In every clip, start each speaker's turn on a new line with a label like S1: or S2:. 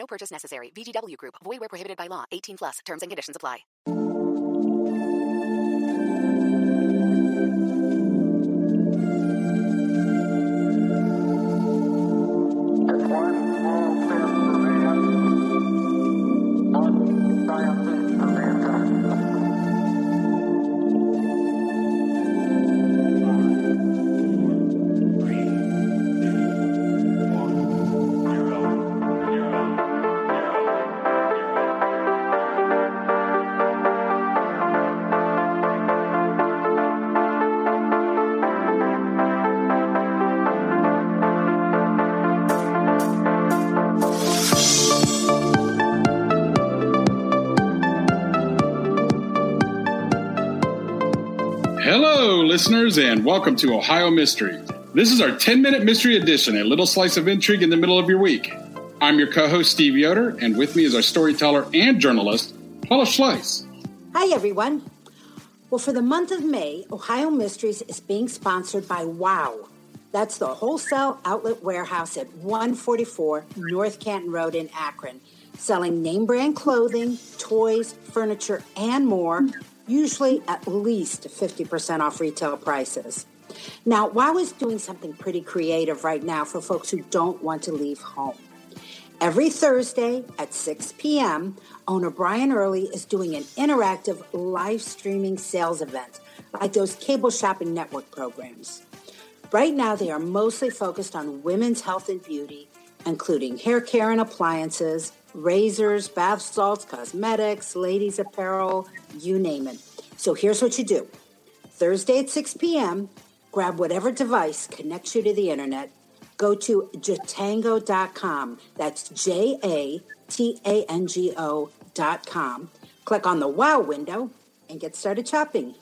S1: No purchase necessary. VGW Group. Void where prohibited by law. 18 plus. Terms and conditions apply.
S2: Hello, listeners, and welcome to Ohio Mystery. This is our 10 minute mystery edition, a little slice of intrigue in the middle of your week. I'm your co host, Steve Yoder, and with me is our storyteller and journalist, Paula Schleis.
S3: Hi, everyone. Well, for the month of May, Ohio Mysteries is being sponsored by WOW. That's the wholesale outlet warehouse at 144 North Canton Road in Akron, selling name brand clothing, toys, furniture, and more, usually at least 50% off retail prices. Now, WOW is doing something pretty creative right now for folks who don't want to leave home. Every Thursday at 6 p.m., owner Brian Early is doing an interactive live streaming sales event like those cable shopping network programs. Right now, they are mostly focused on women's health and beauty, including hair care and appliances, razors, bath salts, cosmetics, ladies' apparel, you name it. So here's what you do Thursday at 6 p.m., grab whatever device connects you to the internet go to jatango.com. That's J A T A N G O.com. Click on the Wow window and get started shopping.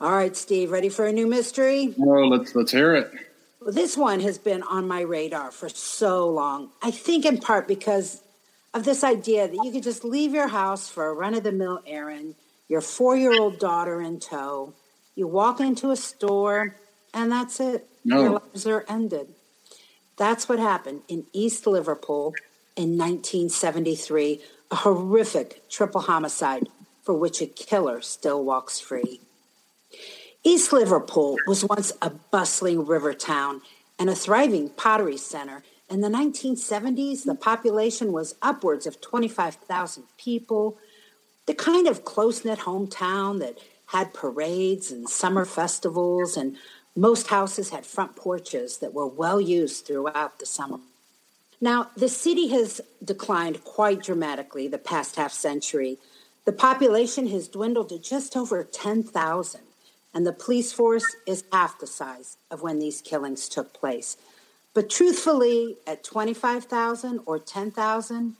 S3: All right, Steve, ready for a new mystery?
S2: Oh, let's let's hear it.
S3: Well, this one has been on my radar for so long. I think in part because of this idea that you could just leave your house for a run of the mill errand, your four year old daughter in tow. You walk into a store, and that's it.
S2: No.
S3: Your lives are ended. That's what happened in East Liverpool in 1973, a horrific triple homicide for which a killer still walks free. East Liverpool was once a bustling river town and a thriving pottery center. In the 1970s, the population was upwards of 25,000 people, the kind of close knit hometown that had parades and summer festivals, and most houses had front porches that were well used throughout the summer. Now, the city has declined quite dramatically the past half century. The population has dwindled to just over 10,000, and the police force is half the size of when these killings took place. But truthfully, at 25,000 or 10,000,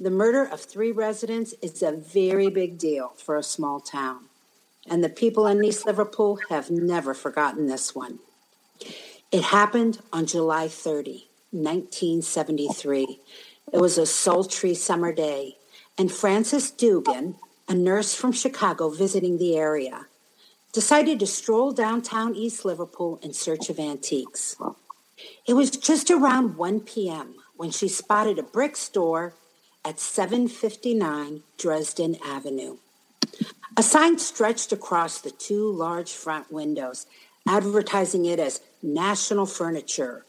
S3: the murder of three residents is a very big deal for a small town. And the people in East Liverpool have never forgotten this one. It happened on July 30, 1973. It was a sultry summer day, and Frances Dugan, a nurse from Chicago visiting the area, decided to stroll downtown East Liverpool in search of antiques. It was just around 1 p.m. when she spotted a brick store at 759 Dresden Avenue. A sign stretched across the two large front windows, advertising it as National Furniture,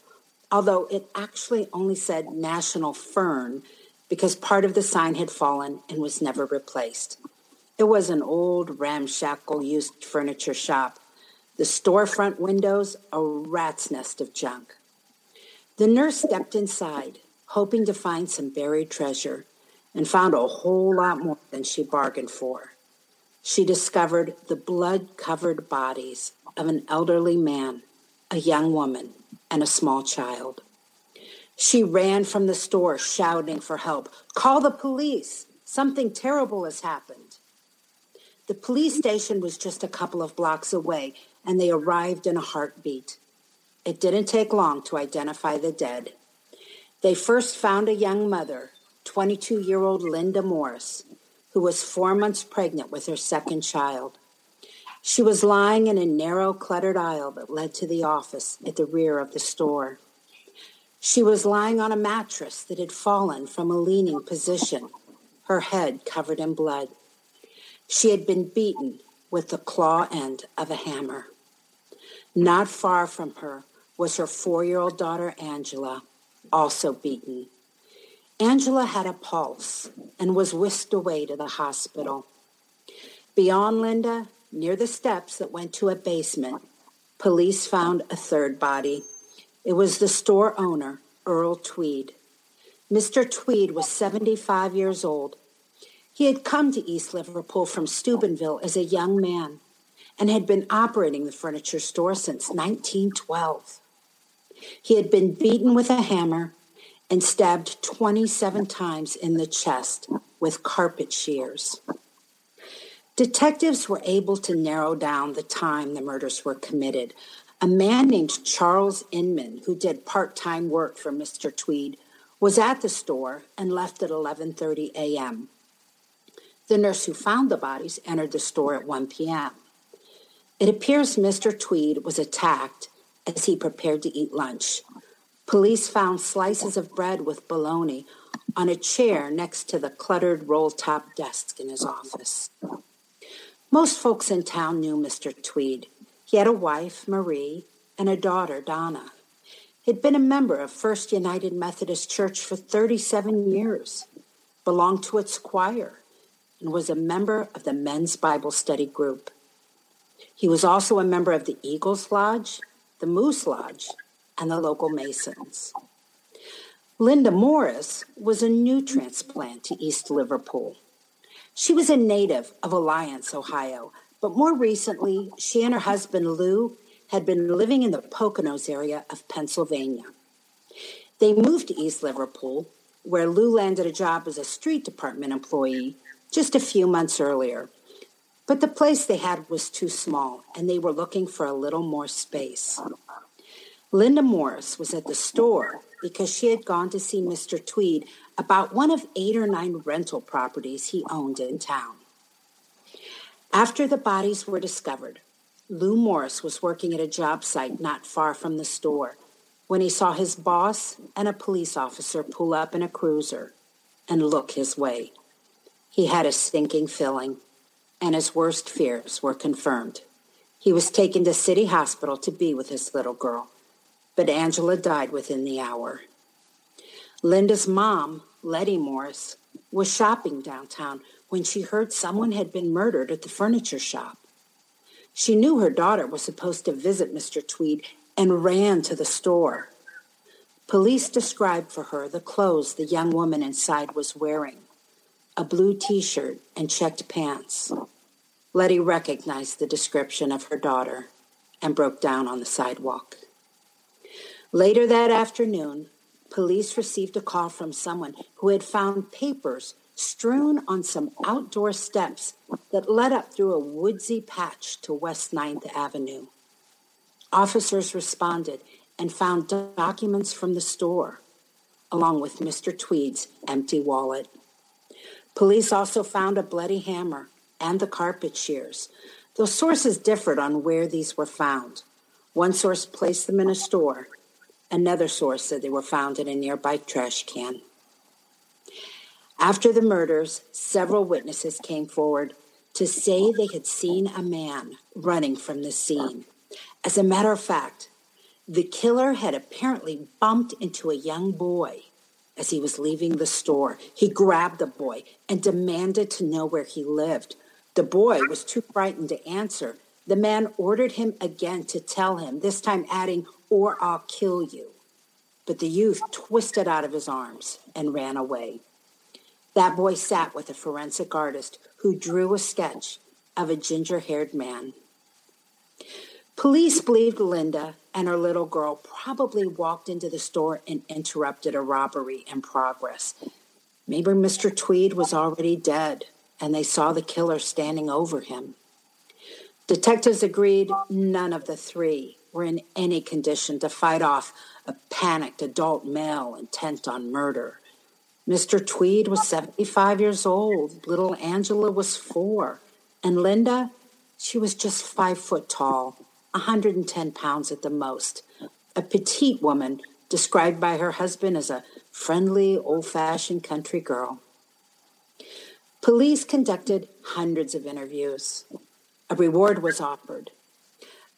S3: although it actually only said National Furn because part of the sign had fallen and was never replaced. It was an old, ramshackle used furniture shop. The storefront windows, a rat's nest of junk. The nurse stepped inside, hoping to find some buried treasure, and found a whole lot more than she bargained for. She discovered the blood covered bodies of an elderly man, a young woman, and a small child. She ran from the store shouting for help. Call the police. Something terrible has happened. The police station was just a couple of blocks away, and they arrived in a heartbeat. It didn't take long to identify the dead. They first found a young mother, 22 year old Linda Morris, who was four months pregnant with her second child. She was lying in a narrow, cluttered aisle that led to the office at the rear of the store. She was lying on a mattress that had fallen from a leaning position, her head covered in blood. She had been beaten with the claw end of a hammer. Not far from her was her four year old daughter, Angela, also beaten. Angela had a pulse and was whisked away to the hospital. Beyond Linda, near the steps that went to a basement, police found a third body. It was the store owner, Earl Tweed. Mr. Tweed was 75 years old. He had come to East Liverpool from Steubenville as a young man and had been operating the furniture store since 1912. He had been beaten with a hammer and stabbed 27 times in the chest with carpet shears. Detectives were able to narrow down the time the murders were committed. A man named Charles Inman, who did part-time work for Mr. Tweed, was at the store and left at 11:30 a.m. The nurse who found the bodies entered the store at 1 p.m. It appears Mr. Tweed was attacked as he prepared to eat lunch. Police found slices of bread with bologna on a chair next to the cluttered roll-top desk in his office. Most folks in town knew Mr. Tweed. He had a wife, Marie, and a daughter, Donna. He'd been a member of First United Methodist Church for 37 years, belonged to its choir, and was a member of the Men's Bible Study Group. He was also a member of the Eagles Lodge the Moose Lodge, and the local Masons. Linda Morris was a new transplant to East Liverpool. She was a native of Alliance, Ohio, but more recently, she and her husband Lou had been living in the Poconos area of Pennsylvania. They moved to East Liverpool, where Lou landed a job as a street department employee just a few months earlier. But the place they had was too small, and they were looking for a little more space. Linda Morris was at the store because she had gone to see Mr. Tweed about one of eight or nine rental properties he owned in town. After the bodies were discovered, Lou Morris was working at a job site not far from the store when he saw his boss and a police officer pull up in a cruiser and look his way. He had a stinking feeling and his worst fears were confirmed. He was taken to City Hospital to be with his little girl, but Angela died within the hour. Linda's mom, Letty Morris, was shopping downtown when she heard someone had been murdered at the furniture shop. She knew her daughter was supposed to visit Mr. Tweed and ran to the store. Police described for her the clothes the young woman inside was wearing a blue t-shirt, and checked pants. Letty recognized the description of her daughter and broke down on the sidewalk. Later that afternoon, police received a call from someone who had found papers strewn on some outdoor steps that led up through a woodsy patch to West 9th Avenue. Officers responded and found documents from the store, along with Mr. Tweed's empty wallet. Police also found a bloody hammer and the carpet shears. Though sources differed on where these were found. One source placed them in a store. Another source said they were found in a nearby trash can. After the murders, several witnesses came forward to say they had seen a man running from the scene. As a matter of fact, the killer had apparently bumped into a young boy as he was leaving the store. He grabbed the boy and demanded to know where he lived. The boy was too frightened to answer. The man ordered him again to tell him, this time adding, or I'll kill you. But the youth twisted out of his arms and ran away. That boy sat with a forensic artist who drew a sketch of a ginger haired man. Police believed Linda and her little girl probably walked into the store and interrupted a robbery in progress. Maybe Mr. Tweed was already dead and they saw the killer standing over him. Detectives agreed none of the three were in any condition to fight off a panicked adult male intent on murder. Mr. Tweed was 75 years old, little Angela was four, and Linda, she was just five foot tall 110 pounds at the most, a petite woman described by her husband as a friendly, old fashioned country girl. Police conducted hundreds of interviews. A reward was offered.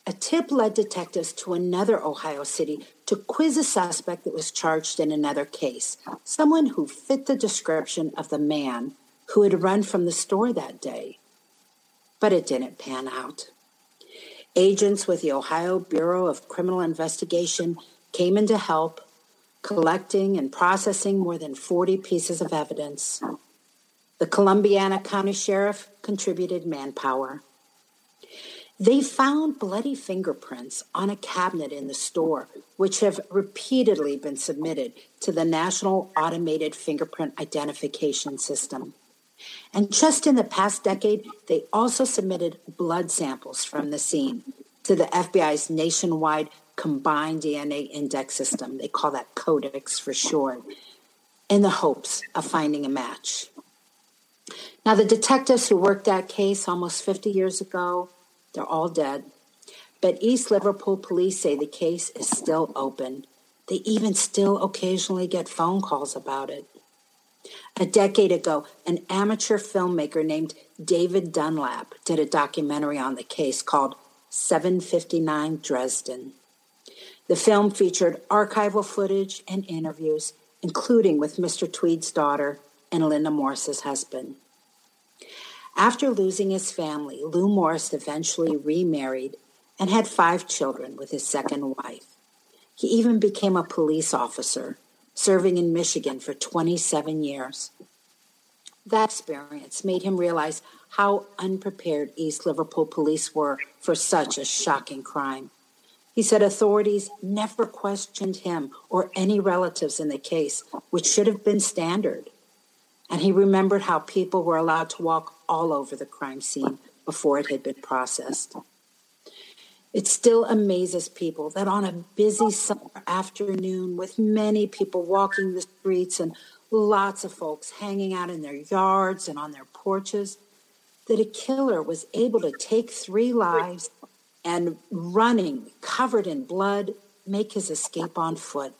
S3: A tip led detectives to another Ohio city to quiz a suspect that was charged in another case, someone who fit the description of the man who had run from the store that day. But it didn't pan out. Agents with the Ohio Bureau of Criminal Investigation came in to help, collecting and processing more than 40 pieces of evidence. The Columbiana County Sheriff contributed manpower. They found bloody fingerprints on a cabinet in the store, which have repeatedly been submitted to the National Automated Fingerprint Identification System. And just in the past decade, they also submitted blood samples from the scene to the FBI's nationwide combined DNA index system. They call that CODIS for short, in the hopes of finding a match. Now, the detectives who worked that case almost 50 years ago, they're all dead. But East Liverpool police say the case is still open. They even still occasionally get phone calls about it. A decade ago, an amateur filmmaker named David Dunlap did a documentary on the case called 759 Dresden. The film featured archival footage and interviews, including with Mr. Tweed's daughter and Linda Morris's husband. After losing his family, Lou Morris eventually remarried and had five children with his second wife. He even became a police officer serving in Michigan for 27 years. That experience made him realize how unprepared East Liverpool police were for such a shocking crime. He said authorities never questioned him or any relatives in the case, which should have been standard. And he remembered how people were allowed to walk all over the crime scene before it had been processed. It still amazes people that on a busy summer afternoon, with many people walking the streets and lots of folks hanging out in their yards and on their porches, that a killer was able to take three lives and running, covered in blood, make his escape on foot.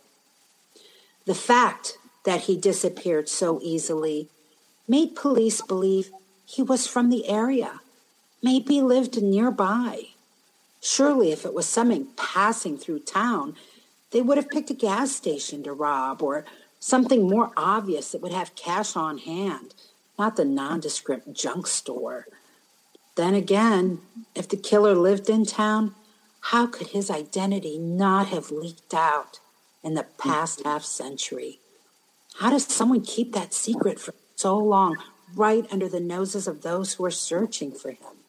S3: The fact that he disappeared so easily made police believe he was from the area, maybe lived nearby. Surely, if it was something passing through town, they would have picked a gas station to rob or something more obvious that would have cash on hand, not the nondescript junk store. Then again, if the killer lived in town, how could his identity not have leaked out in the past half century? How does someone keep that secret for so long, right under the noses of those who are searching for him?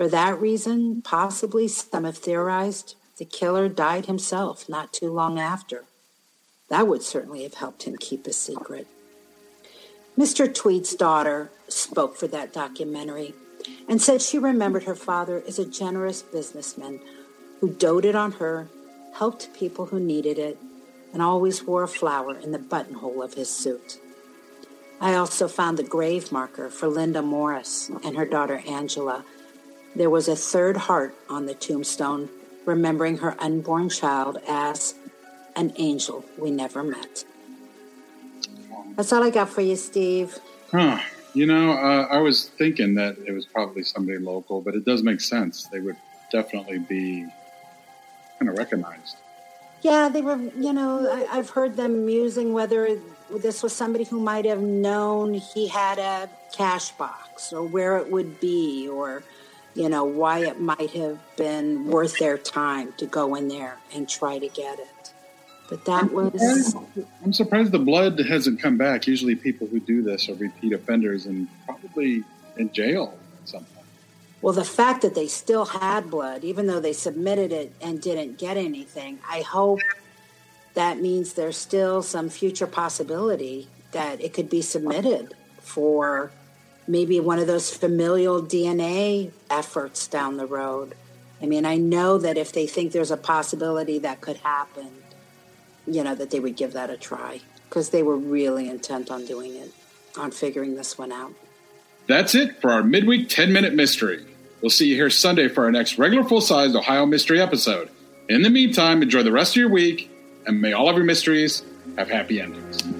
S3: For that reason, possibly some have theorized the killer died himself not too long after. That would certainly have helped him keep a secret. Mr. Tweed's daughter spoke for that documentary and said she remembered her father as a generous businessman who doted on her, helped people who needed it, and always wore a flower in the buttonhole of his suit. I also found the grave marker for Linda Morris and her daughter Angela there was a third heart on the tombstone, remembering her unborn child as an angel we never met. That's all I got for you, Steve.
S2: Huh. You know, uh, I was thinking that it was probably somebody local, but it does make sense. They would definitely be kind of recognized.
S3: Yeah, they were, you know, I, have heard them musing whether this was somebody who might have known he had a cash box or where it would be or you know, why it might have been worth their time to go in there and try to get it. But that
S2: I'm
S3: was.
S2: Surprised, I'm surprised the blood hasn't come back. Usually people who do this are repeat offenders and probably in jail at some point.
S3: Well, the fact that they still had blood, even though they submitted it and didn't get anything, I hope that means there's still some future possibility that it could be submitted for maybe one of those familial DNA efforts down the road. I mean, I know that if they think there's a possibility that could happen, you know, that they would give that a try because they were really intent on doing it, on figuring this one out.
S2: That's it for our midweek 10 minute mystery. We'll see you here Sunday for our next regular full sized Ohio Mystery episode. In the meantime, enjoy the rest of your week and may all of your mysteries have happy endings.